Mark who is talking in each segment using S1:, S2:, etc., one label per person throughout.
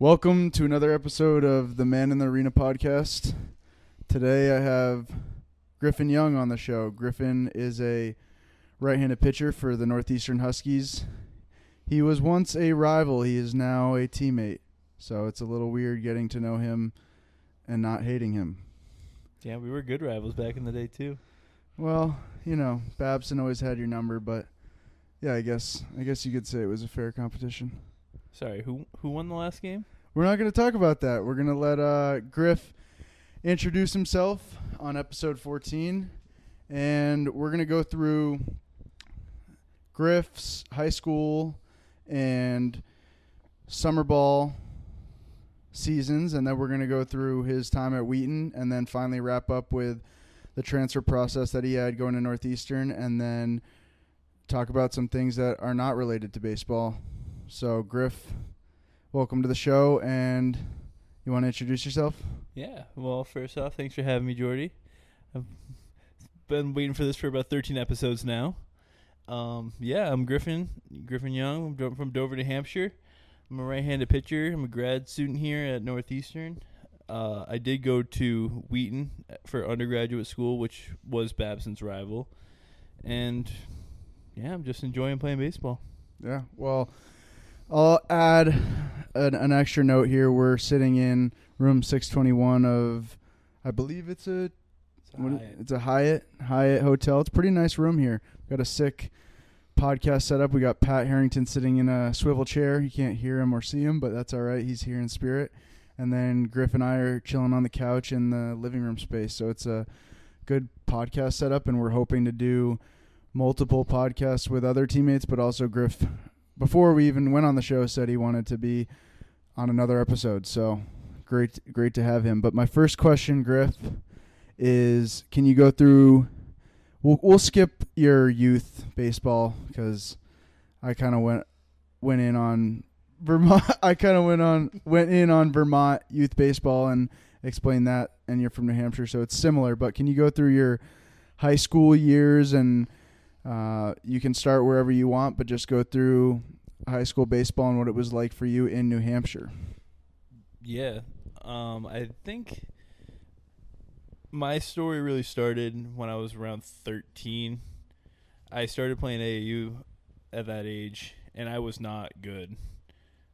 S1: Welcome to another episode of the Man in the Arena podcast. Today I have Griffin Young on the show. Griffin is a right handed pitcher for the Northeastern Huskies. He was once a rival, he is now a teammate. So it's a little weird getting to know him and not hating him.
S2: Yeah, we were good rivals back in the day too.
S1: Well, you know, Babson always had your number, but yeah, I guess I guess you could say it was a fair competition.
S2: Sorry, who who won the last game?
S1: We're not going to talk about that. We're going to let uh, Griff introduce himself on episode 14, and we're going to go through Griff's high school and summer ball seasons, and then we're going to go through his time at Wheaton, and then finally wrap up with the transfer process that he had going to Northeastern, and then talk about some things that are not related to baseball. So, Griff, welcome to the show, and you want to introduce yourself?
S2: Yeah. Well, first off, thanks for having me, Jordy. I've been waiting for this for about 13 episodes now. Um, yeah, I'm Griffin Griffin Young. I'm from Dover, New Hampshire. I'm a right-handed pitcher. I'm a grad student here at Northeastern. Uh, I did go to Wheaton for undergraduate school, which was Babson's rival, and yeah, I'm just enjoying playing baseball.
S1: Yeah. Well, I'll add an, an extra note here. We're sitting in room 621 of, I believe it's a,
S2: It's a
S1: what
S2: Hyatt.
S1: it's a Hyatt Hyatt hotel. It's a pretty nice room here. We Got a sick podcast set up. We got Pat Harrington sitting in a swivel chair. You can't hear him or see him, but that's all right. He's here in spirit. And then Griff and I are chilling on the couch in the living room space. So it's a good podcast setup, and we're hoping to do multiple podcasts with other teammates, but also Griff. Before we even went on the show, said he wanted to be on another episode. So great, great to have him. But my first question, Griff, is can you go through? We'll we'll skip your youth baseball because I kind of went went in on Vermont. I kind of went on went in on Vermont youth baseball and explained that. And you're from New Hampshire, so it's similar. But can you go through your high school years and uh, you can start wherever you want, but just go through high school baseball and what it was like for you in New Hampshire.
S2: Yeah. Um, I think my story really started when I was around 13. I started playing AAU at that age, and I was not good.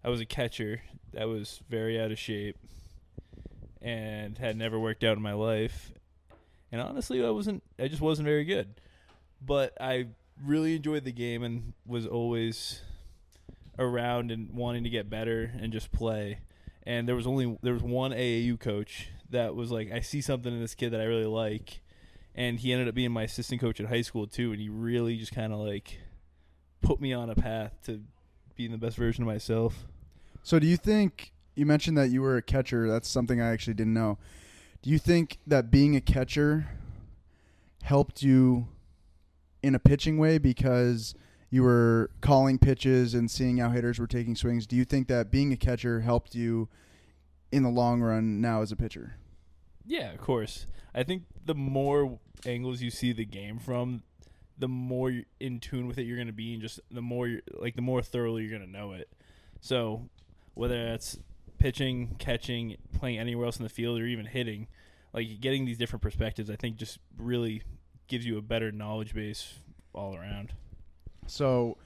S2: I was a catcher that was very out of shape and had never worked out in my life. And honestly, I wasn't I just wasn't very good. But I really enjoyed the game and was always around and wanting to get better and just play and there was only there was one AAU coach that was like, I see something in this kid that I really like, and he ended up being my assistant coach at high school too, and he really just kind of like put me on a path to being the best version of myself.
S1: So, do you think you mentioned that you were a catcher? That's something I actually didn't know. Do you think that being a catcher helped you in a pitching way because you were calling pitches and seeing how hitters were taking swings? Do you think that being a catcher helped you in the long run now as a pitcher?
S2: Yeah, of course. I think the more angles you see the game from, the more in tune with it you're going to be, and just the more like the more thoroughly you're going to know it. So whether that's pitching, catching, playing anywhere else in the field, or even hitting, like getting these different perspectives, I think just really gives you a better knowledge base all around.
S1: So,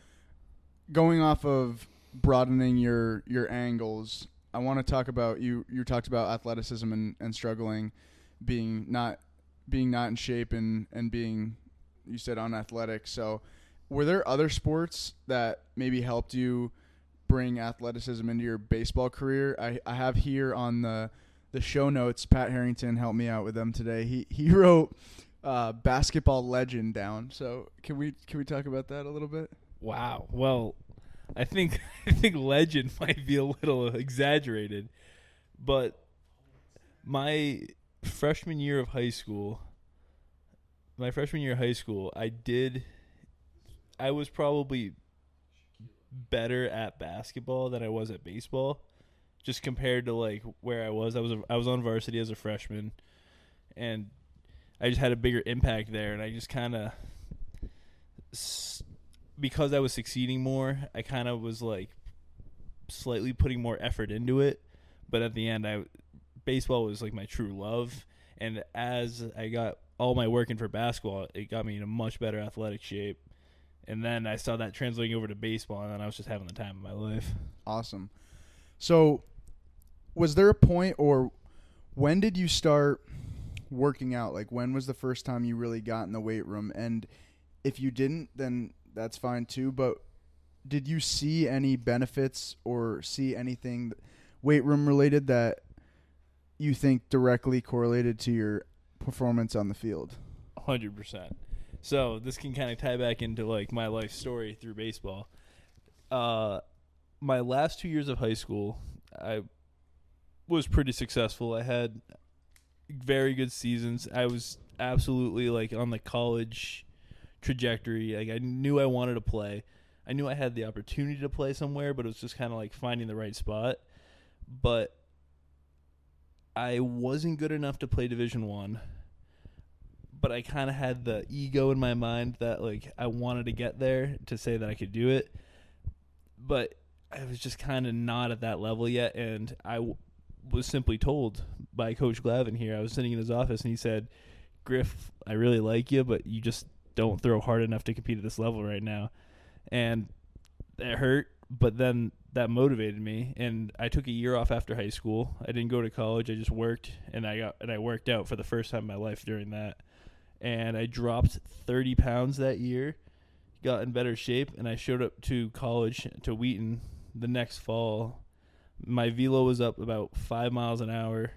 S1: going off of broadening your your angles, I want to talk about you. You talked about athleticism and, and struggling, being not being not in shape and and being you said unathletic. So, were there other sports that maybe helped you bring athleticism into your baseball career? I I have here on the the show notes. Pat Harrington helped me out with them today. He he wrote uh, basketball legend down. So can we can we talk about that a little bit?
S2: Wow. Well, I think I think legend might be a little exaggerated, but my freshman year of high school, my freshman year of high school, I did I was probably better at basketball than I was at baseball just compared to like where I was. I was a, I was on varsity as a freshman and I just had a bigger impact there and I just kind of because I was succeeding more, I kind of was like slightly putting more effort into it, but at the end, I baseball was like my true love, and as I got all my work in for basketball, it got me in a much better athletic shape. And then I saw that translating over to baseball, and then I was just having the time of my life.
S1: Awesome. So, was there a point, or when did you start working out? Like, when was the first time you really got in the weight room? And if you didn't, then that's fine too. But did you see any benefits or see anything weight room related that you think directly correlated to your performance on the field?
S2: Hundred percent. So this can kind of tie back into like my life story through baseball. Uh, my last two years of high school, I was pretty successful. I had very good seasons. I was absolutely like on the college trajectory. Like I knew I wanted to play. I knew I had the opportunity to play somewhere, but it was just kind of like finding the right spot. But I wasn't good enough to play Division One but I kind of had the ego in my mind that like I wanted to get there to say that I could do it, but I was just kind of not at that level yet, and I w- was simply told by Coach Glavine here. I was sitting in his office, and he said, "Griff, I really like you, but you just don't throw hard enough to compete at this level right now," and it hurt. But then that motivated me, and I took a year off after high school. I didn't go to college. I just worked, and I got and I worked out for the first time in my life during that and I dropped 30 pounds that year, got in better shape, and I showed up to college to Wheaton the next fall. My velo was up about five miles an hour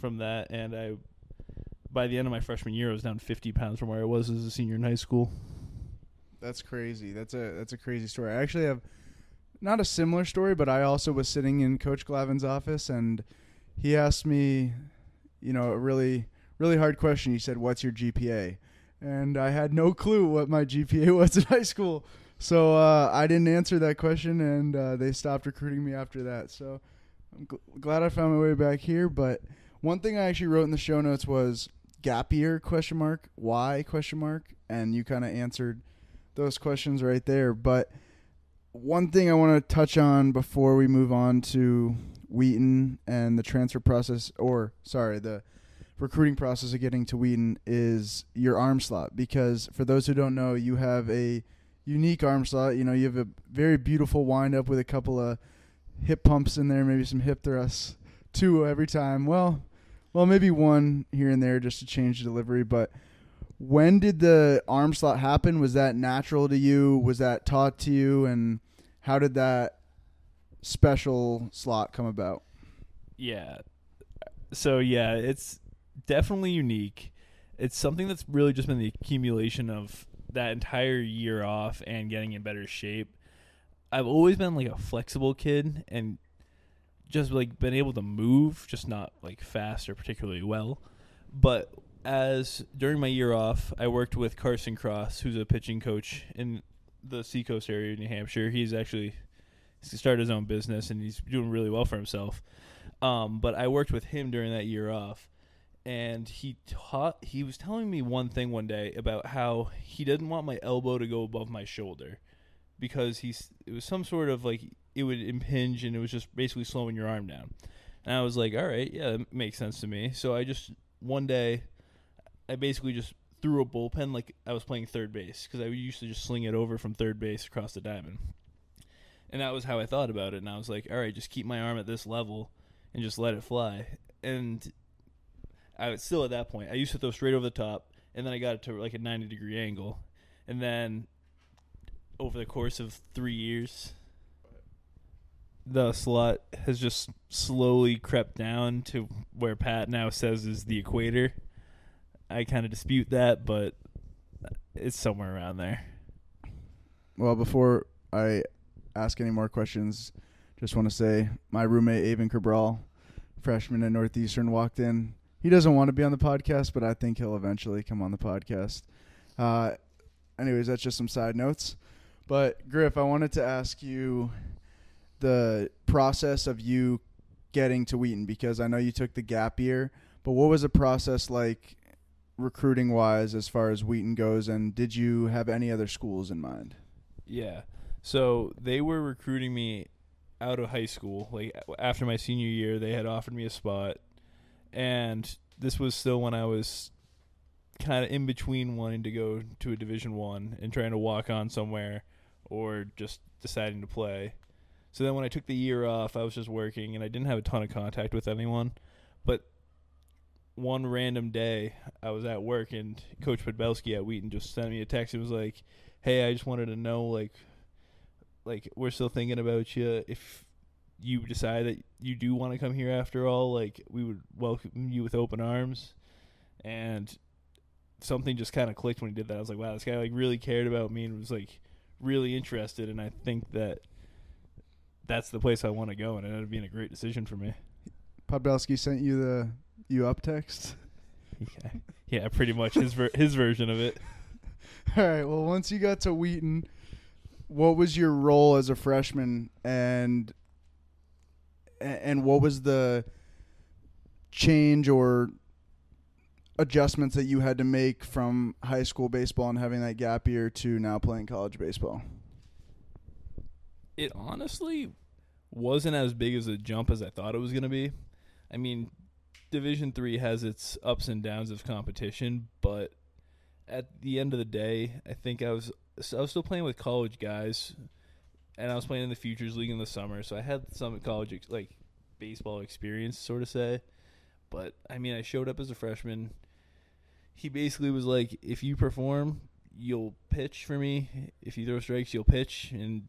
S2: from that, and I by the end of my freshman year, I was down 50 pounds from where I was as a senior in high school.
S1: That's crazy. That's a that's a crazy story. I actually have not a similar story, but I also was sitting in Coach Glavine's office, and he asked me, you know, a really really hard question. He said, "What's your GPA?" And I had no clue what my GPA was in high school, so uh, I didn't answer that question, and uh, they stopped recruiting me after that. So I'm gl- glad I found my way back here. But one thing I actually wrote in the show notes was gap year question mark why question mark, and you kind of answered those questions right there. But one thing I want to touch on before we move on to Wheaton and the transfer process, or sorry, the recruiting process of getting to Wheaton is your arm slot because for those who don't know, you have a unique arm slot. You know, you have a very beautiful wind up with a couple of hip pumps in there, maybe some hip thrusts, two every time. Well, well, maybe one here and there just to change the delivery, but when did the arm slot happen? Was that natural to you? Was that taught to you and how did that special slot come about?
S2: Yeah. So yeah, it's definitely unique. It's something that's really just been the accumulation of that entire year off and getting in better shape. I've always been like a flexible kid and just like been able to move, just not like fast or particularly well. But as during my year off, I worked with Carson Cross, who's a pitching coach in the Seacoast area of New Hampshire. He's actually started his own business and he's doing really well for himself. Um, but I worked with him during that year off, and he taught he was telling me one thing one day about how he didn't want my elbow to go above my shoulder because he's it was some sort of like it would impinge and it was just basically slowing your arm down. And I was like, all right, yeah, that makes sense to me. So I just one day I basically just threw a bullpen like I was playing third base because I used to just sling it over from third base across the diamond. And that was how I thought about it. And I was like, all right, just keep my arm at this level and just let it fly. And I was still at that point. I used to throw straight over the top, and then I got it to like a 90 degree angle, and then over the course of three years, the slot has just slowly crept down to where Pat now says is the equator. I kind of dispute that, but it's somewhere around there.
S1: Well, before I ask any more questions, just want to say my roommate Avon Cabral, freshman at Northeastern, walked in he doesn't want to be on the podcast, but I think he'll eventually come on the podcast. Uh, anyways, that's just some side notes. But Griff, I wanted to ask you the process of you getting to Wheaton because I know you took the gap year, but what was the process like recruiting wise as far as Wheaton goes, and did you have any other schools in mind?
S2: Yeah. So they were recruiting me out of high school. Like after my senior year, they had offered me a spot, and this was still when I was kind of in between wanting to go to a Division One and trying to walk on somewhere, or just deciding to play. So then when I took the year off, I was just working and I didn't have a ton of contact with anyone. But one random day, I was at work and Coach Podbelski at Wheaton just sent me a text. It was like, "Hey, I just wanted to know like, like we're still thinking about you. If you decide that you do want to come here after all, like we would welcome you with open arms." And something just kind of clicked when he did that. I was like, "Wow, this guy like really cared about me and was like really interested." And I think that that's the place I want to go, and it ended up being a great decision for me.
S1: Podbelski sent you the you up text.
S2: Yeah, yeah, pretty much his ver- his version of it.
S1: All right. Well, once you got to Wheaton, what was your role as a freshman, and and what was the change or adjustments that you had to make from high school baseball and having that gap year to now playing college baseball?
S2: It honestly wasn't as big as a jump as I thought it was going to be. I mean, Division Three has its ups and downs of competition, but at the end of the day, I think I was I was still playing with college guys, and I was playing in the Futures League in the summer, so I had some college ex- like baseball experience, sort of say. But I mean, I showed up as a freshman. He basically was like, "If you perform, you'll pitch for me. If you throw strikes, you'll pitch." And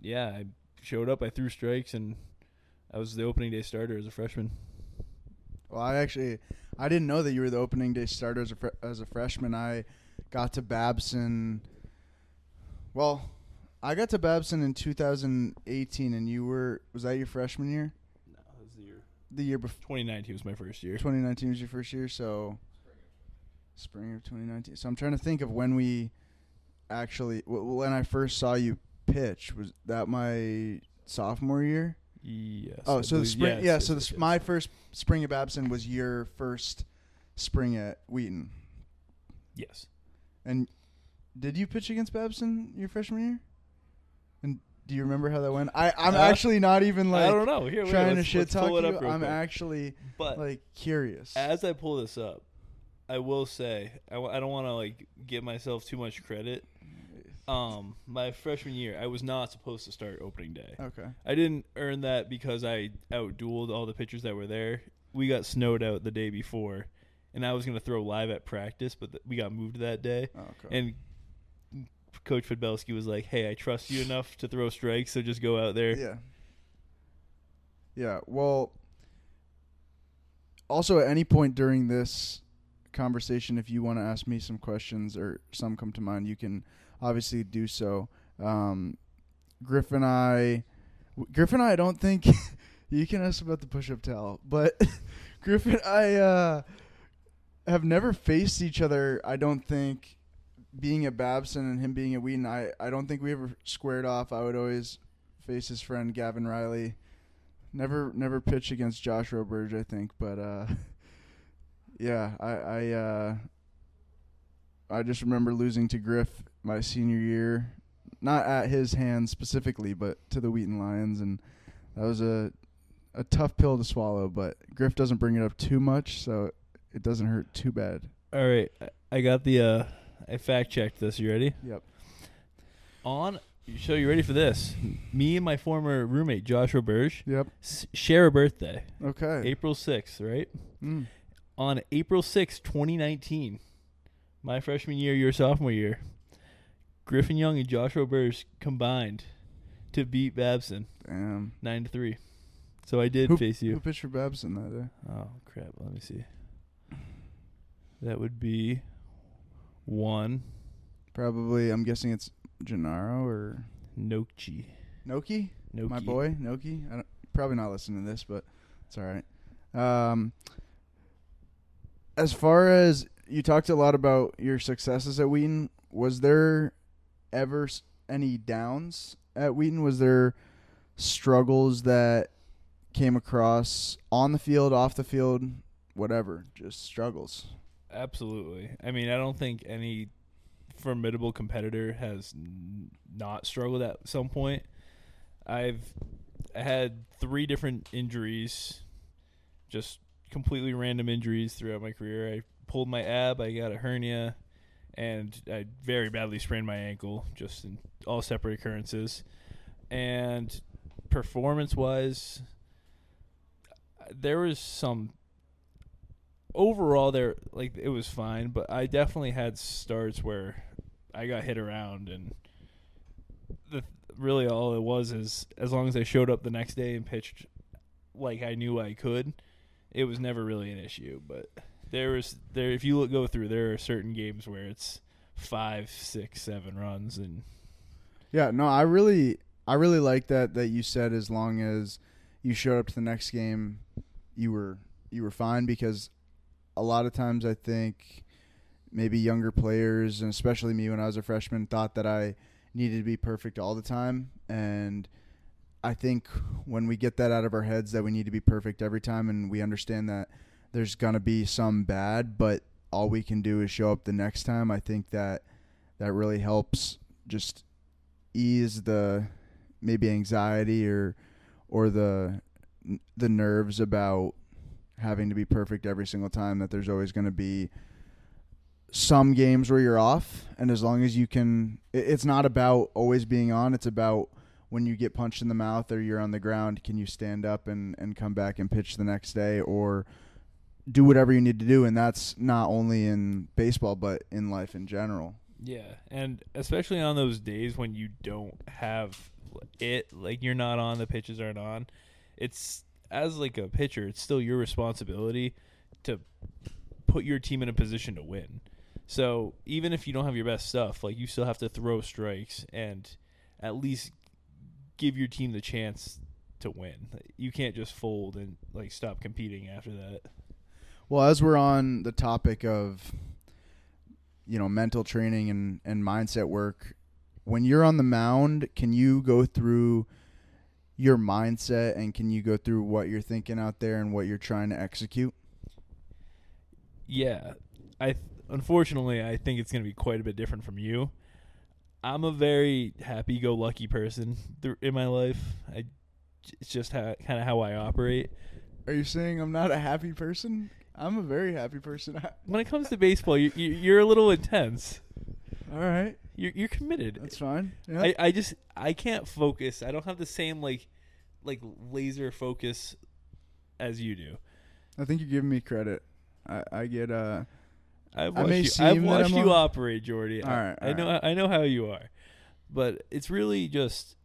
S2: yeah, I showed up. I threw strikes, and I was the opening day starter as a freshman.
S1: Well, I actually I didn't know that you were the opening day starter as a fre- as a freshman. I got to Babson. Well, I got to Babson in 2018, and you were was that your freshman year?
S2: No, that was the year.
S1: The year before
S2: 2019 was my first year.
S1: 2019 was your first year, so spring of 2019. So I'm trying to think of when we actually w- when I first saw you pitch. Was that my sophomore year?
S2: Yes.
S1: Oh,
S2: I
S1: so the
S2: believe-
S1: spring,
S2: yes,
S1: yeah. so the,
S2: yes,
S1: s
S2: yes.
S1: my first spring at Babson was your first spring at Wheaton.
S2: yes.
S1: And did you pitch against Babson your freshman year? And do you remember how that went? I I'm
S2: Uh,
S1: actually not even like I
S2: don't know. Here, wait,
S1: trying to
S2: let's-
S1: shit
S2: let's
S1: talk
S2: pull it
S1: you.
S2: up real
S1: I'm
S2: quick.
S1: actually
S2: But
S1: like curious.
S2: as I pull this up, I will say I, w- I don't want to like give myself too much credit. Um, my freshman year, I was not supposed to start opening day.
S1: okay.
S2: I didn't earn that because I outdueled all the pitchers that were there. We got snowed out the day before, and I was gonna throw live at practice, but th- we got moved that day.
S1: Oh, okay.
S2: And Coach Podbelski was like, "Hey, I trust you enough to throw strikes, so just go out there."
S1: Yeah. Yeah. Well, also at any point during this conversation, if you want to ask me some questions or some come to mind, you can obviously do so. Um, Griff and I, Griff and I, don't think you can ask about the push-up towel, but Griff and I uh, have never faced each other. I don't think. Being at Babson and him being at Wheaton, I, I don't think we ever squared off. I would always face his friend Gavin Riley. Never never pitched against Josh Roberge, I think, but uh, yeah, I I uh, I just remember losing to Griff my senior year, not at his hands specifically, but to the Wheaton Lions, and that was a a tough pill to swallow. But Griff doesn't bring it up too much, so it doesn't hurt too bad.
S2: All right, I- got the. uh I fact checked this. You ready?
S1: Yep.
S2: On. So you ready for this? Me and my former roommate Joshua Burge
S1: Yep.
S2: s- share a birthday,
S1: Okay.
S2: April sixth, right?
S1: Mm.
S2: On April sixth, twenty nineteen, my freshman year, your sophomore year, Griffin Young and Joshua Burge combined to beat Babson
S1: Damn.
S2: nine to three. So I did
S1: Who-
S2: face you.
S1: Who pitched for Babson that day?
S2: Oh crap! Let me see. That would be one
S1: Probably. I'm guessing it's Gennaro or
S2: Nochi.
S1: Noki.
S2: Noki.
S1: My boy, Noki. I don't, probably not listening to this, but it's all right. Um, as far as you talked a lot about your successes at Wheaton, was there ever any downs at Wheaton? Was there struggles that came across on the field, off the field, whatever, just struggles?
S2: Absolutely. I mean, I don't think any formidable competitor has n- not struggled at some point. I've had three different injuries, just completely random injuries throughout my career. I pulled my ab, I got a hernia, and I very badly sprained my ankle, just in all separate occurrences. And performance wise, there was some overall there like it was fine, but I definitely had starts where I got hit around and the really all it was is as long as I showed up the next day and pitched like I knew I could, it was never really an issue. But there was there if you look go through there are certain games where it's five, six, seven runs and
S1: Yeah, no, I really I really like that that you said as long as you showed up to the next game you were you were fine because a lot of times I think maybe younger players and especially me when I was a freshman thought that I needed to be perfect all the time. And I think when we get that out of our heads that we need to be perfect every time and we understand that there's going to be some bad but all we can do is show up the next time. I think that that really helps just ease the maybe anxiety or or the the nerves about having to be perfect every single time that there's always going to be some games where you're off and as long as you can it's not about always being on it's about when you get punched in the mouth or you're on the ground can you stand up and and come back and pitch the next day or do whatever you need to do and that's not only in baseball but in life in general
S2: yeah, and especially on those days when you don't have it, like you're not on, the pitches aren't on. It's as like a pitcher, it's still your responsibility to put your team in a position to win. So even if you don't have your best stuff, like you still have to throw strikes and at least give your team the chance to win. You can't just fold and like stop competing after that.
S1: Well, as we're on the topic of you know mental training and and mindset work, when you're on the mound, can you go through your mindset and can you go through what you're thinking out there and what you're trying to execute?
S2: Yeah, I th- unfortunately I think it's going to be quite a bit different from you. I'm a very happy-go-lucky person th- in my life. I it's just how kind of how I operate.
S1: Are you saying I'm not a happy person? I'm a very happy person.
S2: When it comes to baseball, you, you you're a little intense.
S1: All right,
S2: You're you're committed.
S1: that's fine. Yeah.
S2: I, I just I can't focus. I don't have the same like like laser focus as you do.
S1: I think you're giving me credit. I, I get uh
S2: I've watched you, I've watched you operate, Jordy. I-
S1: Alright,
S2: I, know I know how you are, but it's really just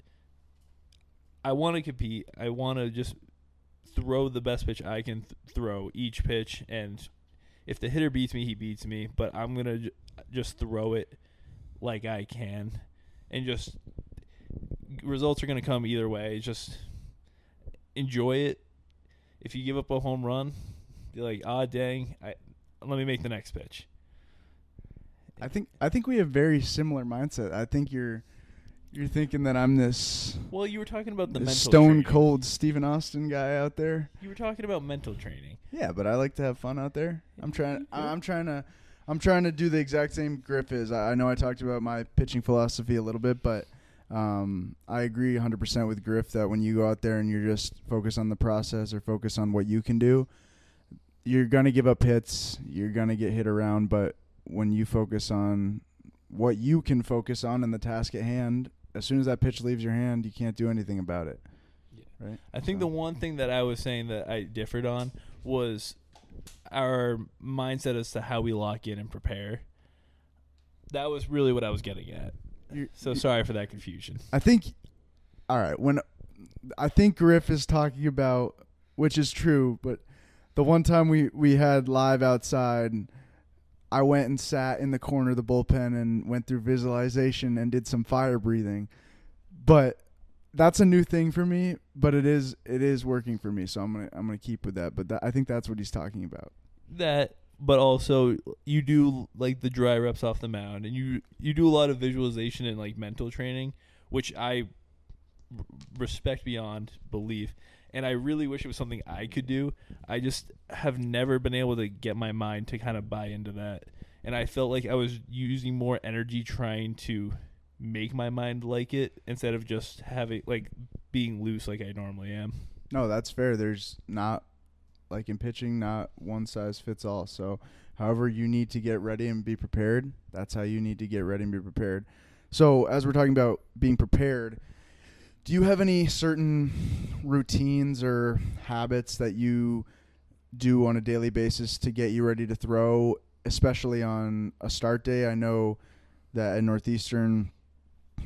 S2: I want to compete. I want to just throw the best pitch I can th- throw each pitch, and if the hitter beats me, he beats me. But I'm gonna j- just throw it like I can, and just results are gonna come either way. Just enjoy it. If you give up a home run, you're like, ah, dang, I let me make the next pitch.
S1: I think I think we have very similar mindset. I think you're you're thinking that I'm this,
S2: Well, you were talking about the mental
S1: stone
S2: training.
S1: cold Stephen Austin guy out there.
S2: You were talking about mental training.
S1: Yeah, but I like to have fun out there. I'm trying. I'm trying to. I'm trying to do the exact same Griff is. I, I know I talked about my pitching philosophy a little bit, but um, I agree 100% with Griff that when you go out there and you're just focused on the process or focus on what you can do, you're gonna give up hits. You're gonna get hit around, but when you focus on what you can focus on and the task at hand, as soon as that pitch leaves your hand, you can't do anything about it.
S2: Yeah.
S1: Right.
S2: I think
S1: So-
S2: the one thing that I was saying that I differed on was our mindset as to how we lock in and prepare. That was really what I was getting at.
S1: You're-
S2: So sorry for that confusion.
S1: I think. All right, when I think Griff is talking about, which is true, but the one time we we had live outside, I went and sat in the corner of the bullpen and went through visualization and did some fire breathing, but that's a new thing for me. But it is it is working for me, so I'm gonna I'm gonna keep with that. But that, I think that's what he's talking about.
S2: That but also you do like the dry reps off the mound and you you do a lot of visualization and like mental training, which I respect beyond belief. And I really wish it was something I could do. I just have never been able to get my mind to kind of buy into that. And I felt like I was using more energy trying to make my mind like it instead of just having like being loose like I normally am.
S1: No, that's fair. There's not like in pitching, not one size fits all. So, however you need to get ready and be prepared, that's how you need to get ready and be prepared. So, as we're talking about being prepared, do you have any certain routines or habits that you do on a daily basis to get you ready to throw, especially on a start day? I know that at Northeastern,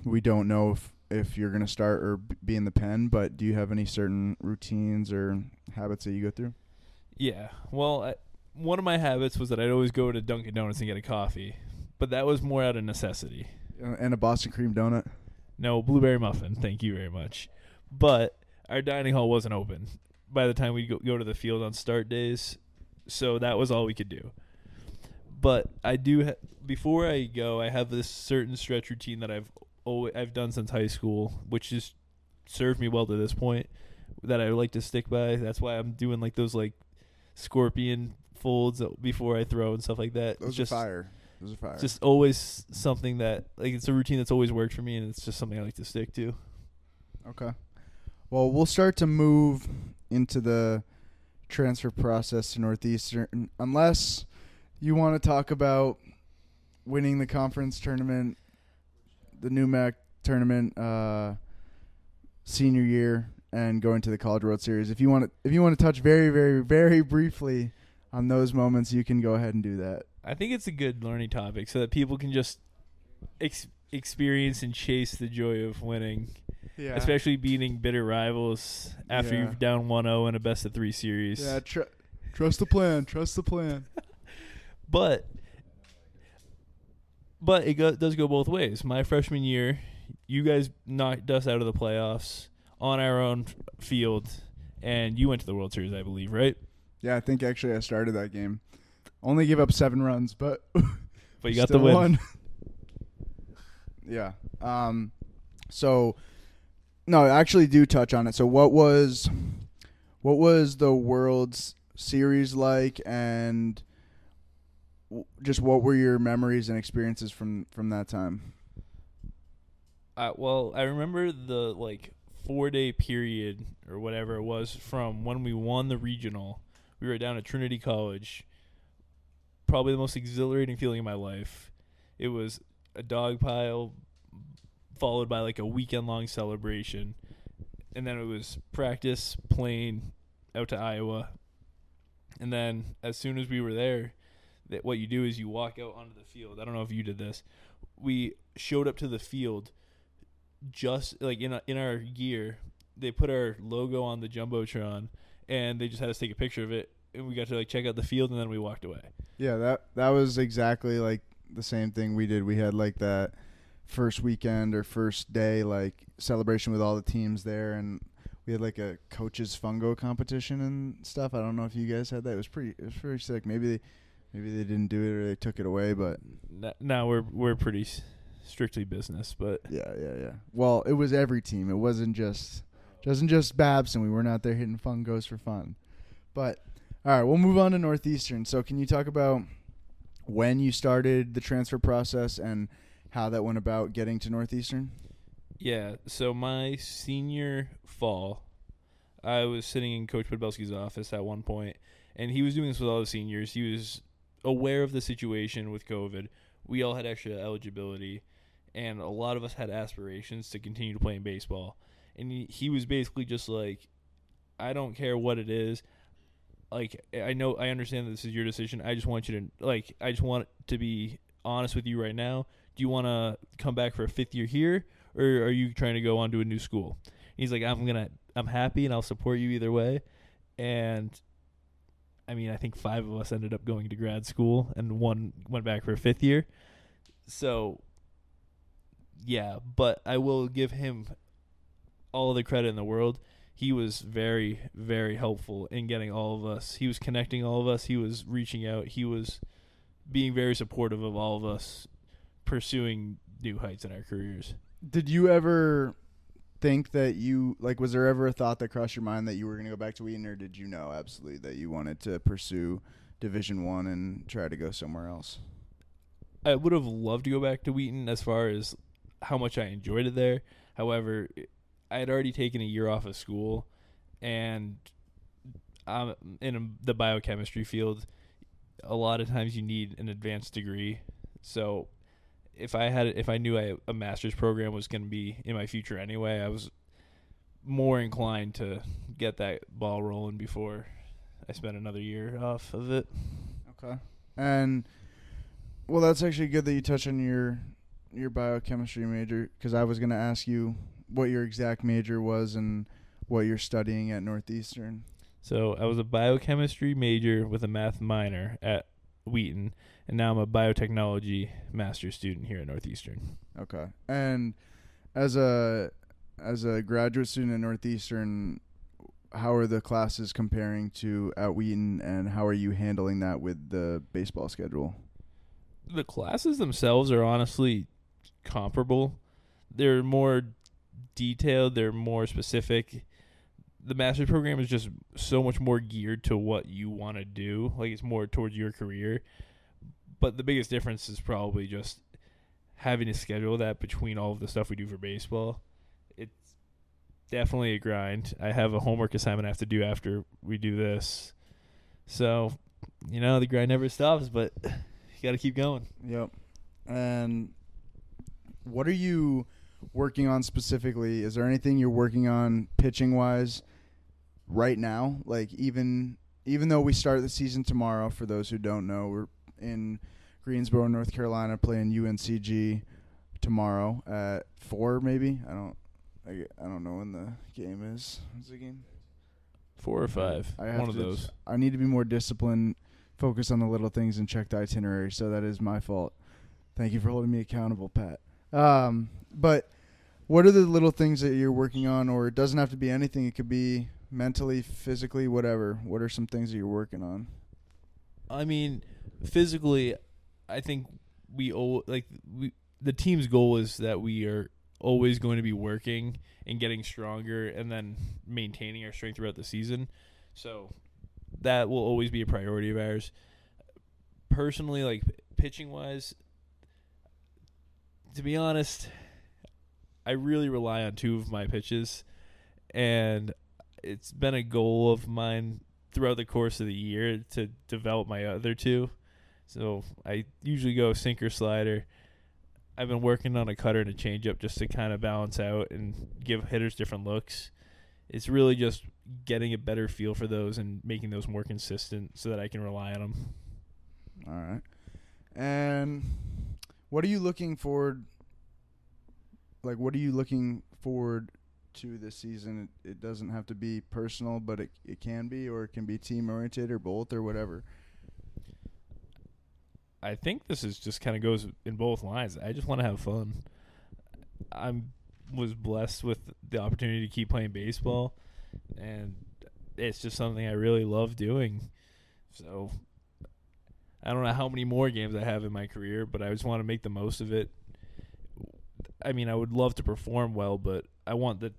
S1: we don't know if if you're going to start or be in the pen, but do you have any certain routines or habits that you go through?
S2: Yeah. Well, I, one of my habits was that I'd always go to Dunkin' Donuts and get a coffee, but that was more out of necessity.
S1: And a Boston cream donut.
S2: No, blueberry muffin. Thank you very much. But our dining hall wasn't open by the time we go, go to the field on start days, so that was all we could do. But I do ha- before I go, I have this certain stretch routine that I've always, I've done since high school, which has served me well to this point. That I like to stick by. That's why I'm doing like those like scorpion folds before I throw and stuff like that.
S1: Those
S2: It's just,
S1: are fire. Those are fire.
S2: it's just always something that like it's a routine that's always worked for me, and it's just something I like to stick to.
S1: Okay. Well, we'll start to move into the transfer process to Northeastern, unless you want to talk about winning the conference tournament, the NEWMAC tournament, uh, senior year, and going to the College World Series. If you want to, if you want to touch very, very, very briefly on those moments, you can go ahead and do that.
S2: I think it's a good learning topic so that people can just ex- experience and chase the joy of winning,
S1: Yeah.
S2: especially beating bitter rivals after
S1: Yeah.
S2: you've down 1-0 in a best of 3 series.
S1: yeah. Tr- trust the plan. Trust the plan.
S2: But but it go, does go both ways. My freshman year, you guys knocked us out of the playoffs on our own f- field and you went to the World Series, I believe, right?
S1: Yeah, I think actually I started that game. Only give up seven runs, but
S2: But you got the win.
S1: won. yeah. Um. So, no, I actually, do touch on it. So, what was, what was the World's Series like, and just what were your memories and experiences from from that time?
S2: Uh, well, I remember the like four day period or whatever it was from when we won the regional. We were down at Trinity College. Probably the most exhilarating feeling of my life. It was a dog pile followed by like a weekend long celebration. And then it was practice, plane out to Iowa. And then as soon as we were there, that what you do is you walk out onto the field. I don't know if you did this. We showed up to the field just like in in our gear, they put our logo on the jumbotron, and they just had us take a picture of it, and we got to like check out the field, and then we walked away.
S1: Yeah, that that was exactly like the same thing we did. We had like that first weekend or first day like celebration with all the teams there and we had like a coaches fungo competition and stuff. I don't know if you guys had that. It was pretty it was pretty sick. Maybe they maybe they didn't do it or they took it away, but
S2: Now we're we're pretty s- strictly business, but
S1: yeah, yeah, yeah. Well, it was every team. It wasn't just wasn't just Babson. We weren't out there hitting fungos for fun. But all right, we'll move on to Northeastern. So can you talk about when you started the transfer process and how that went about getting to Northeastern?
S2: yeah. So my senior fall, I was sitting in Coach Podbelski's office at one point, and he was doing this with all the seniors. He was aware of the situation with COVID. We all had extra eligibility, and a lot of us had aspirations to continue to play in baseball. And he, he was basically just like, I don't care what it is. Like I know I understand that this is your decision. I just want you to like I just want to be honest with you right now. Do you want to come back for a fifth year here, or are you trying to go on to a new school? He's like, I'm gonna, I'm happy, and I'll support you either way. And I mean, I think five of us ended up going to grad school, and one went back for a fifth year. So, yeah, but I will give him all the credit in the world. He was very, very helpful in getting all of us. He was connecting all of us. He was reaching out. He was being very supportive of all of us pursuing new heights in our careers.
S1: Did you ever think that you like was there ever a thought that crossed your mind that you were going to go back to Wheaton or did you know absolutely that you wanted to pursue Division 1 and try to go somewhere else?
S2: I would have loved to go back to Wheaton as far as how much I enjoyed it there. However, I had already taken a year off of school, and I'm in the biochemistry field. A lot of times you need an advanced degree, so if I had if I knew I, a master's program was going to be in my future anyway, I was more inclined to get that ball rolling before I spent another year off of it.
S1: Okay. And well, that's actually good that you touched on your your biochemistry major because I was going to ask you what your exact major was and what you're studying at Northeastern.
S2: So I was a biochemistry major with a math minor at Wheaton, and now I'm a biotechnology master's student here at Northeastern.
S1: Okay. And as a as a graduate student at Northeastern, how are the classes comparing to at Wheaton, and how are you handling that with the baseball schedule?
S2: The classes themselves are honestly comparable. They're more detailed. They're more specific. The master's program is just so much more geared to what you want to do. Like it's more towards your career. But the biggest difference is probably just having to schedule that between all of the stuff we do for baseball It's definitely a grind. I have a homework assignment I have to do after we do this. So, you know, the grind never stops, but you got to keep going.
S1: Yep. And what are you working on specifically? Is there anything you're working on pitching wise right now? Like even even though we start the season tomorrow, for those who don't know, we're in Greensboro, North Carolina, playing UNCG tomorrow at four, maybe. I don't I, I don't know when the game is. What's the game?
S2: Four or five.
S1: I have
S2: One of
S1: to-
S2: those.
S1: I need to be more disciplined, focus on the little things, and check the itinerary. So that is my fault. Thank you for holding me accountable, Pat. Um, but what are the little things that you're working on, or it doesn't have to be anything. It could be mentally, physically, whatever. What are some things that you're working on?
S2: I mean, physically, I think we all like we the team's goal is that we are always going to be working and getting stronger and then maintaining our strength throughout the season. So that will always be a priority of ours. Personally, like pitching wise, to be honest, I really rely on two of my pitches, and it's been a goal of mine throughout the course of the year to develop my other two. So I usually go sinker slider I've been working on a cutter and a changeup just to kind of balance out and give hitters different looks. It's really just getting a better feel for those and making those more consistent so that I can rely on them.
S1: All right. And what are you looking forward? Like, what are you looking forward to this season? It, it doesn't have to be personal, but it it can be, or it can be team oriented, or both, or whatever.
S2: I think this is just kind of goes in both lines. I just want to have fun. I'm was blessed with the opportunity to keep playing baseball, and it's just something I really love doing. So I don't know how many more games I have in my career, but I just want to make the most of it. I mean, I would love to perform well, but I want the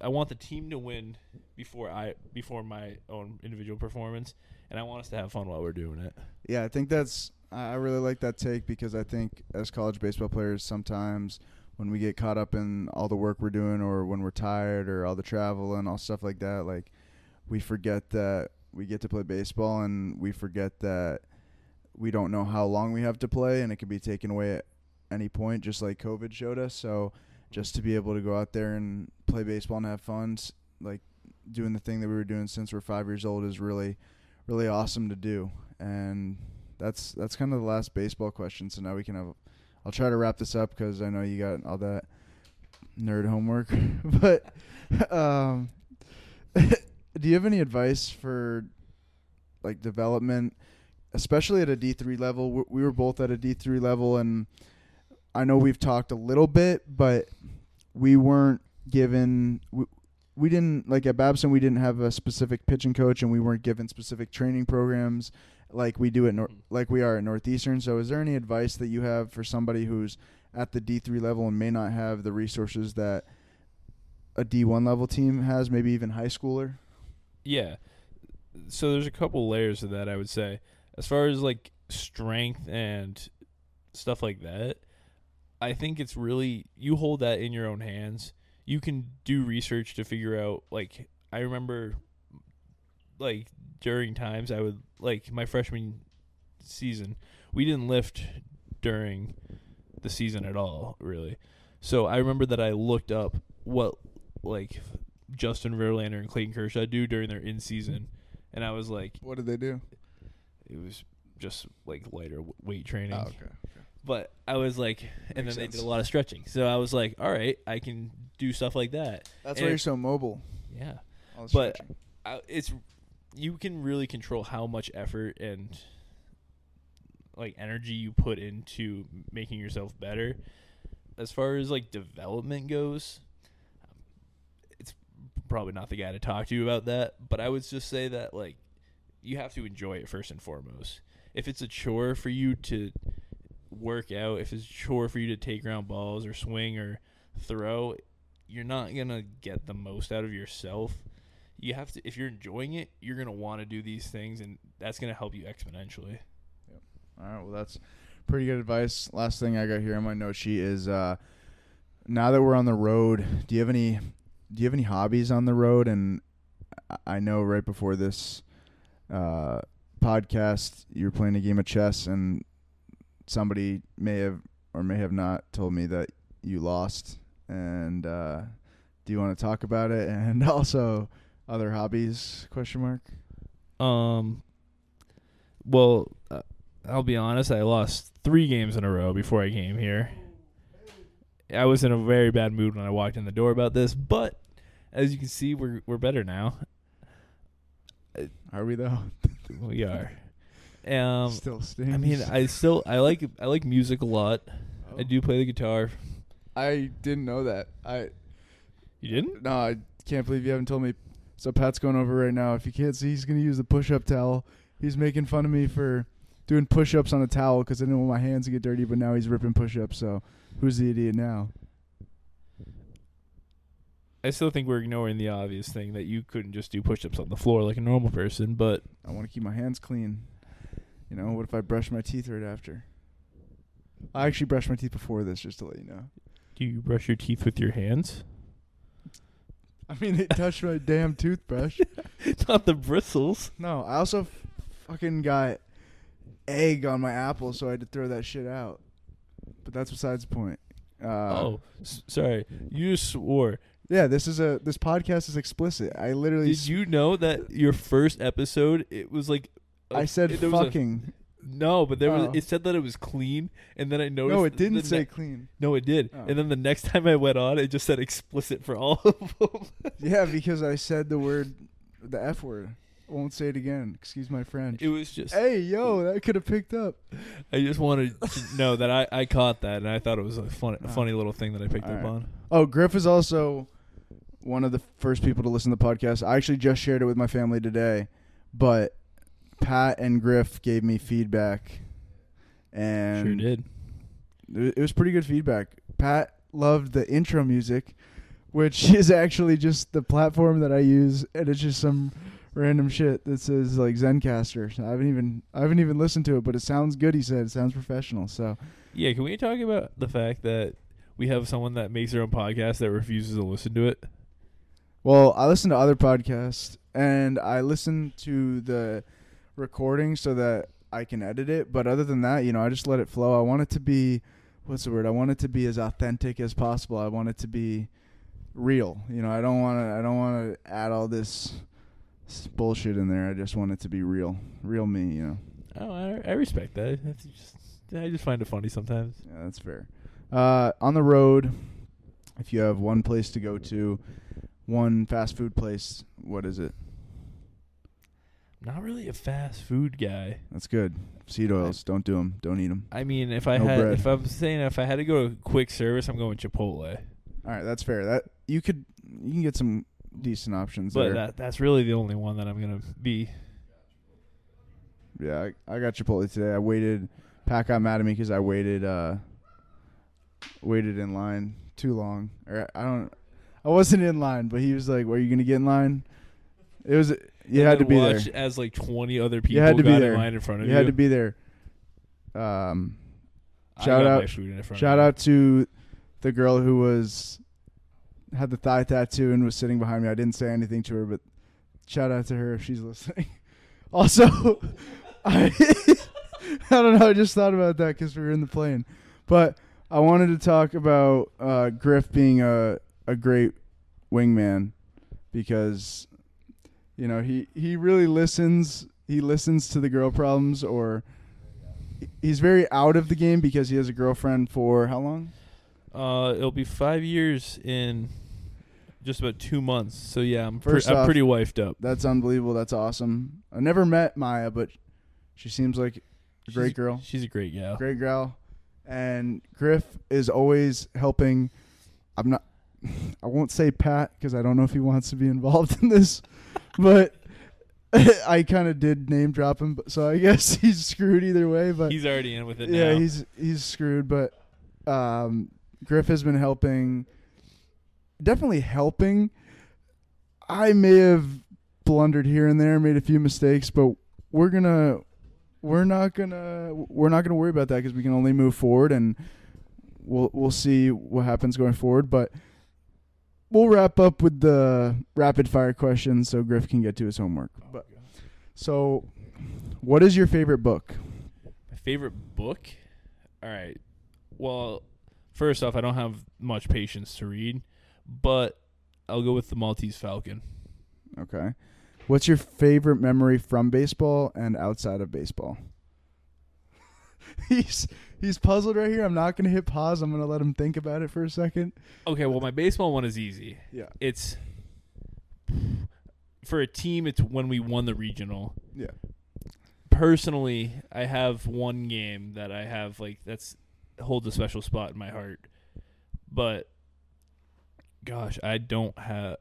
S2: I want the team to win before I before my own individual performance, and I want us to have fun while we're doing it.
S1: Yeah, I think that's I really like that take because I think as college baseball players, sometimes when we get caught up in all the work we're doing, or when we're tired, or all the travel and all stuff like that, like we forget that we get to play baseball, and we forget that we don't know how long we have to play, and it could be taken away any point, just like COVID showed us. So, just to be able to go out there and play baseball and have fun, like doing the thing that we were doing since we're five years old, is really, really awesome to do. And that's that's kind of the last baseball question. So now we can have. I'll try to wrap this up because I know you got all that nerd homework. but um, do you have any advice for like development, especially at a D three level? We- We were both at a D three level, and I know we've talked a little bit, but we weren't given. We, we didn't like at Babson. We didn't have a specific pitching coach, and we weren't given specific training programs like we do at Nor- like we are at Northeastern. So, is there any advice that you have for somebody who's at the D three level and may not have the resources that a D one level team has, maybe even high schooler?
S2: Yeah. So there's a couple layers of that I would say. As far as like strength and stuff like that, I think it's really you hold that in your own hands. you can do research to figure out like I remember like during times I would like my freshman season, we didn't lift during the season at all, really. So I remember that I looked up what like Justin Verlander and Clayton Kershaw do during their in season, and I was like,
S1: What did they do?
S2: it was just like lighter weight training.
S1: Oh, okay.
S2: But I was like, and
S1: Makes
S2: then they
S1: sense.
S2: did a lot of stretching. So I was like, all right, I can do stuff like that.
S1: That's
S2: And
S1: why you're
S2: it-
S1: so mobile.
S2: Yeah,
S1: all the
S2: But-
S1: stretching.
S2: I, it's you can really control how much effort and like energy you put into making yourself better. As far as like development goes, it's probably not the guy to talk to you about that. But I would just say that like you have to enjoy it first and foremost. If it's a chore for you to work out, if it's a chore for you to take ground balls or swing or throw, you're not gonna get the most out of yourself. You have to if you're enjoying it, you're gonna want to do these things, and that's gonna help you exponentially. Yep.
S1: All right, well that's pretty good advice. Last thing I got here on my note sheet is uh now that we're on the road, do you have any do you have any hobbies on the road and I- know right before this uh podcast you were playing a game of chess and somebody may have or may have not told me that you lost and uh do you want to talk about it and also other hobbies question mark
S2: Um, well, uh, I'll be honest. I lost three games in a row before I came here. I was in a very bad mood when I walked in the door about this, but as you can see, we're we're better now.
S1: are we though
S2: We are. Um,
S1: still stings
S2: I mean, I still I like I like music a lot.
S1: Oh.
S2: I do play the guitar.
S1: I didn't know that. I
S2: You didn't?
S1: no, I can't believe you haven't told me. So Pat's going over right now. If you can't see, he's gonna use the push-up towel. He's making fun of me for doing push-ups on a towel because I didn't want my hands to get dirty. But now he's ripping push-ups. So who's the idiot now?
S2: I still think we're ignoring the obvious thing that you couldn't just do push-ups on the floor like a normal person, but
S1: I want to keep my hands clean. You know, what if I brush my teeth right after? I actually brushed my teeth before this, just to let you know.
S2: do you brush your teeth with your hands?
S1: I mean, it touched my damn toothbrush.
S2: It's not the bristles.
S1: No, I also f- fucking got egg on my apple, so I had to throw that shit out. But that's besides the point. Uh,
S2: oh, s- sorry. You just swore.
S1: yeah. This is a this podcast is explicit. I literally
S2: Did
S1: s-
S2: you know that your first episode it was like
S1: I said
S2: there was a-
S1: fucking.
S2: no, but there was
S1: Oh.
S2: it said that it was clean, and then I noticed.
S1: no, it didn't
S2: the
S1: say
S2: ne-
S1: clean.
S2: no, it did,
S1: Oh.
S2: and then the next time I went on, it just said explicit for all of them.
S1: Yeah, because I said the word, the f word. Won't say it again. Excuse my French.
S2: it was just.
S1: Hey, yo, that could have picked up.
S2: I just wanted to know that I, I caught that, and I thought it was a funny, a
S1: Oh.
S2: funny little thing that I picked up
S1: Alright.
S2: on.
S1: Oh, Griff is also one of the first people to listen to the podcast. I actually just shared it with my family today, but Pat and Griff gave me feedback, and
S2: sure did.
S1: it was pretty good feedback. Pat loved the intro music, which is actually just the platform that I use, and it's just some random shit that says like Zencastr. So I haven't even I haven't even listened to it, but it sounds good. He said it sounds professional. So
S2: Yeah, can we talk about the fact that we have someone that makes their own podcast that refuses to listen to it?
S1: Well, I listen to other podcasts and I listen to the recording so that I can edit it. But other than that, you know, I just let it flow. I want it to be, what's the word? I want it to be as authentic as possible. I want it to be real. You know, I don't want to. I don't want to add all this bullshit in there. I just want it to be real, real me. You know.
S2: Oh, I, I respect that. That's just, I just find it funny sometimes.
S1: Yeah, that's fair. Uh, on the road, if you have one place to go to, one fast food place, what is it?
S2: Not really a fast food guy.
S1: That's good. Seed oils, don't do them. Don't eat them.
S2: I mean, if I
S1: No
S2: had,
S1: bread.
S2: if I'm saying if I had to go to quick service, I'm going Chipotle.
S1: All right, that's fair. That you could you can get some decent options
S2: But
S1: there.
S2: that that's really the only one that I'm gonna be.
S1: yeah, I, I got Chipotle today. I waited. Pat got mad at me because I waited. uh Waited in line too long. Or I don't. I wasn't in line, but he was like, "Were you gonna get in line?" It was. You had to be there.
S2: As like 20 other people
S1: You had to be
S2: got
S1: there.
S2: in line in front of
S1: You
S2: you.
S1: had to be there. Um, shout out-
S2: my food in front
S1: shout out to the girl who was had the thigh tattoo and was sitting behind me. I didn't say anything to her, but shout out to her if she's listening. Also, I I don't know. I just thought about that because we were in the plane, but I wanted to talk about uh, Griff being a a great wingman because you know he he really listens. He listens to the girl problems, or he's very out of the game because he has a girlfriend for how long?
S2: Uh, it'll be five years in just about two months. So yeah, I'm, pre-
S1: First
S2: I'm pretty wifed up.
S1: That's unbelievable. That's awesome. I never met Maya, but she seems like a great
S2: She's-
S1: girl.
S2: She's a great gal.
S1: Great girl. And Griff is always helping. I'm not. I won't say Pat because I don't know if he wants to be involved in this, but I kind of did name drop him. but- So I guess he's screwed either way. But
S2: He's already in with it
S1: yeah,
S2: now.
S1: he's he's screwed. But um, Griff has been helping. Definitely helping. I may have blundered here and there, made a few mistakes, but we're gonna, we're not gonna, we're not gonna worry about that because we can only move forward, and we'll we'll see what happens going forward. But we'll wrap up with the rapid fire questions so Griff can get to his homework. Oh, but so, what is your favorite book?
S2: My favorite book? All right. Well, first off, I don't have much patience to read, but I'll go with the Maltese Falcon.
S1: Okay. What's your favorite memory from baseball and outside of baseball? he's he's puzzled right here. I'm not gonna hit pause. I'm gonna let him think about it for a second.
S2: Okay, well, my baseball one is easy.
S1: Yeah.
S2: It's for a team. It's when we won the regional.
S1: Yeah.
S2: Personally, I have one game that I have like that's holds a special spot in my heart. But gosh, I don't have.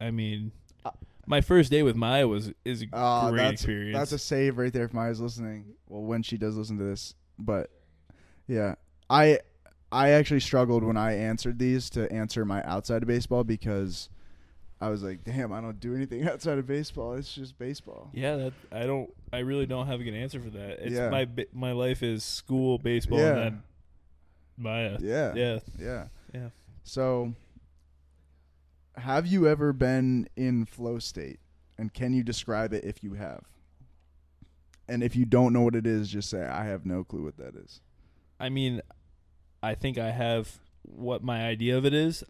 S2: I mean,
S1: Uh,
S2: my first day with Maya was is a
S1: Oh,
S2: great
S1: that's
S2: experience.
S1: that's a save right there if Maya's listening. Well, when she does listen to this, but yeah, I I actually struggled when I answered these to answer my outside of baseball because I was like, damn, I don't do anything outside of baseball. It's just baseball.
S2: Yeah, that I don't. I really don't have a good answer for that. It's
S1: Yeah.
S2: my my life is school, baseball,
S1: Yeah.
S2: and then Maya.
S1: Yeah.
S2: Yeah,
S1: Yeah.
S2: yeah.
S1: So, have you ever been in flow state? And can you describe it if you have? And if you don't know what it is, just say, I have no clue what that is.
S2: I mean, I think I have what my idea of it is.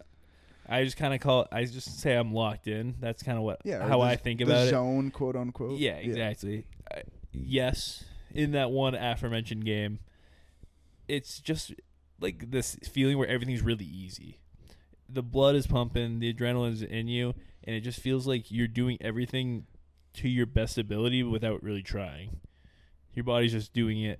S2: I just kind of call. It. I just say I'm locked in. That's kind of what
S1: Yeah.
S2: how I think about it.
S1: zone, quote unquote.
S2: Yeah, exactly. I, yes, in that one aforementioned game, it's just like this feeling where everything's really easy. The blood is pumping, the adrenaline's in you, and it just feels like you're doing everything to your best ability without really trying. Your body's just doing it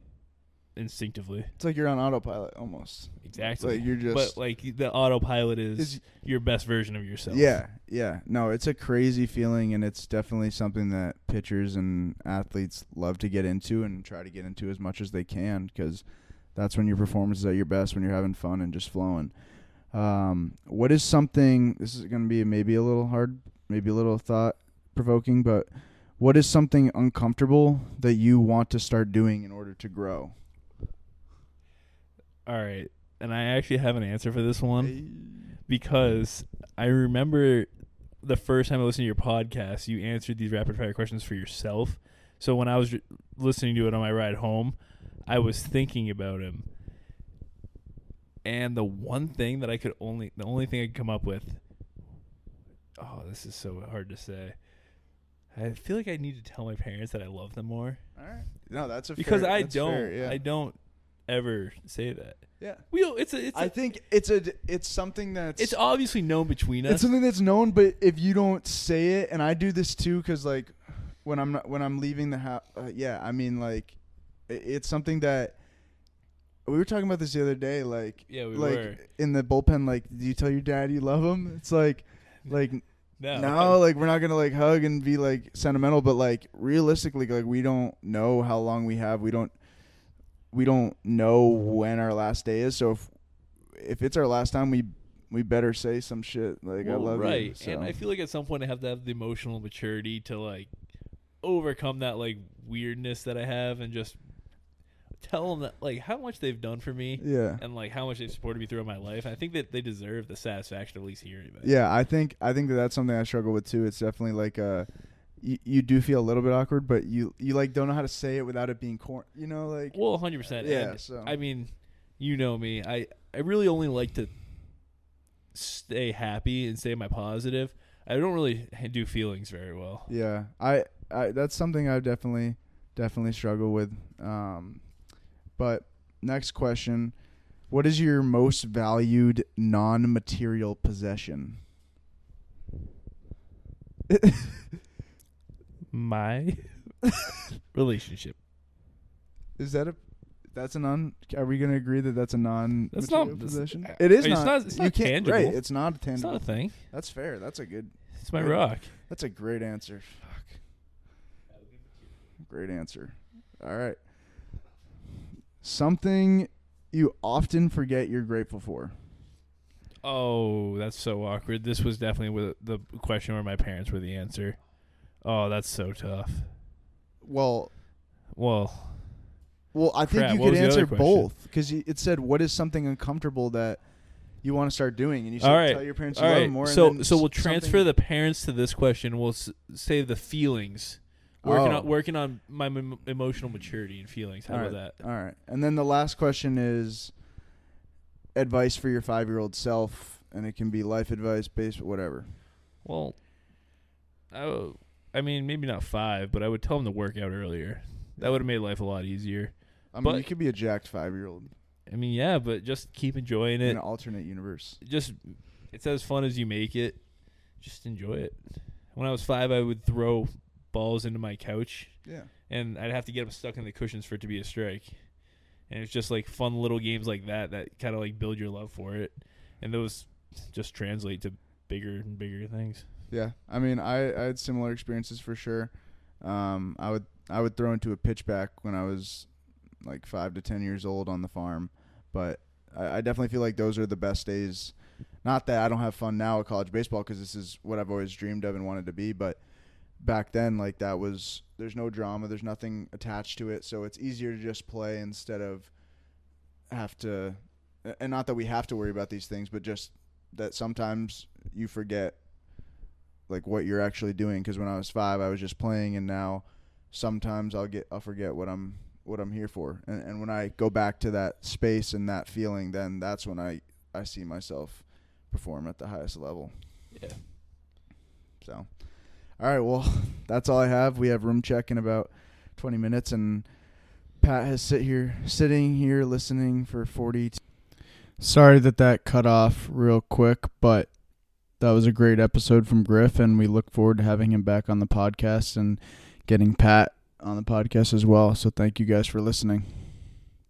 S2: instinctively.
S1: It's like you're on autopilot almost.
S2: Exactly.
S1: Like you're just.
S2: but like the autopilot is
S1: is-
S2: your best version of yourself.
S1: yeah, yeah. No, it's a crazy feeling, and it's definitely something that pitchers and athletes love to get into and try to get into as much as they can because that's when your performance is at your best, when you're having fun and just flowing. Um, what is something? This is going to be maybe a little hard, maybe a little thought provoking, but what is something uncomfortable that you want to start doing in order to grow?
S2: All right. And I actually have an answer for this one. because I remember the first time I listened to your podcast, you answered these rapid fire questions for yourself. So when I was r- listening to it on my ride home, I was thinking about him. And the one thing that I could only, the only thing I could come up with, oh, this is so hard to say. I feel like I need to tell my parents that I love them more
S1: All right. No, that's a
S2: because
S1: fair-
S2: I
S1: that's
S2: don't,
S1: fair, yeah.
S2: I don't ever say that.
S1: yeah.
S2: We, don't- it's a, it's, a,
S1: I think it's a it's something that's
S2: it's obviously known between us.
S1: it's something that's known, but if you don't say it, and I do this too, because like when I'm not, when I'm leaving the house, uh, yeah, I mean like i- it's something that we were talking about this the other day, like
S2: yeah, we
S1: like
S2: were.
S1: in the bullpen, like do you tell your dad you love him? It's like like
S2: No,
S1: no, like we're not gonna like hug and be like sentimental, but like realistically, like we don't know how long we have. We don't we don't know when our last day is. So if if it's our last time, we we better say some shit like I love
S2: right.
S1: you. So.
S2: And I feel like at some point I have to have the emotional maturity to like overcome that like weirdness that I have and just tell them that, like how much they've done for me
S1: Yeah.
S2: and like how much they've supported me throughout my life. I think that they deserve the satisfaction of at least hearing it.
S1: Yeah, I think I think that that's something I struggle with too. It's definitely like uh you, you do feel a little bit awkward, but you you like don't know how to say it without it being corn. You know, like
S2: Well, hundred percent.
S1: yeah. So
S2: I mean, you know me. I I really only like to stay happy and stay my positive. I don't really do feelings very well.
S1: yeah, I I that's something I definitely definitely struggle with. Um, but next question: What is your most valued non-material possession?
S2: My relationship.
S1: Is that a that's a non? Are we gonna agree that that's a non?
S2: That's not-
S1: possession.
S2: uh,
S1: It is
S2: it's
S1: not.
S2: not- it's
S1: you
S2: not
S1: can't,
S2: tangible.
S1: Right. It's not
S2: It's
S1: tangible.
S2: not a thing.
S1: That's fair. That's a good.
S2: It's my rock.
S1: That's a great answer. Fuck. Great answer. All right. Something you often forget you're grateful for.
S2: Oh, that's so awkward. This was definitely with the question where my parents were the answer. Oh, that's so tough.
S1: Well,
S2: Well,
S1: well, I think
S2: Crap,
S1: you could
S2: was the other
S1: answer both because it said, "What is something uncomfortable that you want to start doing?" And you
S2: All right.
S1: "Tell your parents you
S2: all
S1: love
S2: right.
S1: them more."
S2: So, so we'll transfer the parents to this question. We'll s- save the feelings. Working
S1: Oh.
S2: on working on my m- emotional maturity and feelings. How
S1: All
S2: about
S1: right.
S2: that?
S1: All right. And then the last question is advice for your five year old self, and it can be life advice, based whatever.
S2: Well, I, w- I mean, maybe not five, but I would tell him to work out earlier. That would have made life a lot easier.
S1: I mean,
S2: But-
S1: you could be a jacked five year old
S2: I mean, yeah, but just keep enjoying it.
S1: in an alternate universe.
S2: Just it's as fun as you make it. Just enjoy it. When I was five, I would throw balls into my couch,
S1: Yeah.
S2: and I'd have to get them stuck in the cushions for it to be a strike. And it's just like fun little games like that that kind of like build your love for it, and those just translate to bigger and bigger things.
S1: Yeah. I mean, I, I had similar experiences for sure. Um, I would I would throw into a pitchback when I was like five to ten years old on the farm, but I, I definitely feel like those are the best days. Not that I don't have fun now at college baseball because this is what I've always dreamed of and wanted to be, but back then like that was there's no drama, there's nothing attached to it, so it's easier to just play instead of have to and not that we have to worry about these things, but just that sometimes you forget like what you're actually doing because when I was 5 I was just playing and now sometimes I'll get I'll forget what I'm what I'm here for. And and when I go back to that space and that feeling then that's when I I see myself perform at the highest level.
S2: Yeah.
S1: So all right, well, that's all I have. We have room check in about 20 minutes and Pat has sit here sitting here listening for 40 Sorry that that cut off real quick, but that was a great episode from Griff, and we look forward to having him back on the podcast and getting Pat on the podcast as well. So thank you guys for listening.